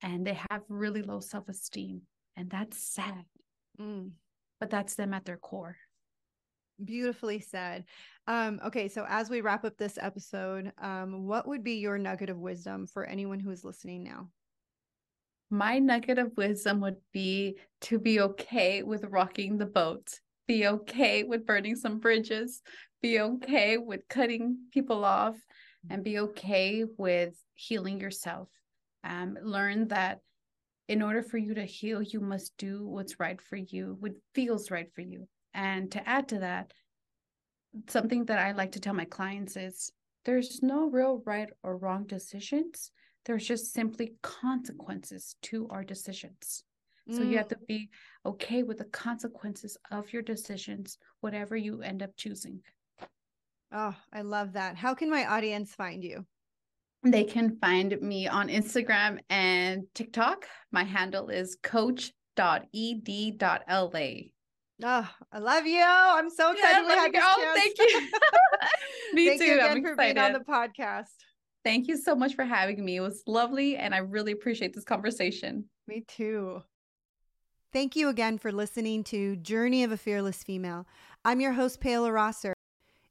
and they have really low self esteem. And that's sad. Mm. But that's them at their core. Beautifully said. Um, okay, so as we wrap up this episode, um, what would be your nugget of wisdom for anyone who is listening now? My nugget of wisdom would be to be okay with rocking the boat, be okay with burning some bridges, be okay with cutting people off, and be okay with healing yourself um, learn that in order for you to heal, you must do what's right for you, what feels right for you. And to add to that, something that I like to tell my clients is there's no real right or wrong decisions. There's just simply consequences to our decisions. So mm. you have to mm. be okay with the consequences of your decisions, whatever you end up choosing. Oh, I love that. How can my audience find you? They can find me on Instagram and TikTok. My handle is coach.ed.la. Oh, I love you. I'm so excited yeah, to have Oh, thank you. [laughs] [laughs] me thank too. You again I'm for excited. being on the podcast. Thank you so much for having me. It was lovely, and I really appreciate this conversation. Me too. Thank you again for listening to Journey of a Fearless Female. I'm your host, Paola Rosser.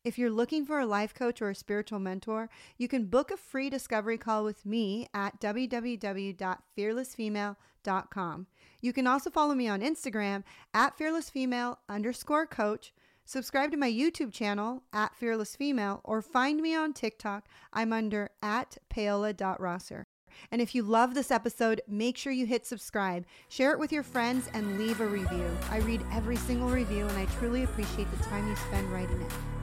If you're looking for a life coach or a spiritual mentor, you can book a free discovery call with me at www.fearlessfemale.com. You can also follow me on Instagram at fearlessfemale underscore coach Subscribe to my YouTube channel at Fearless Female or find me on TikTok. I'm under at paola.rosser. And if you love this episode, make sure you hit subscribe, share it with your friends, and leave a review. I read every single review and I truly appreciate the time you spend writing it.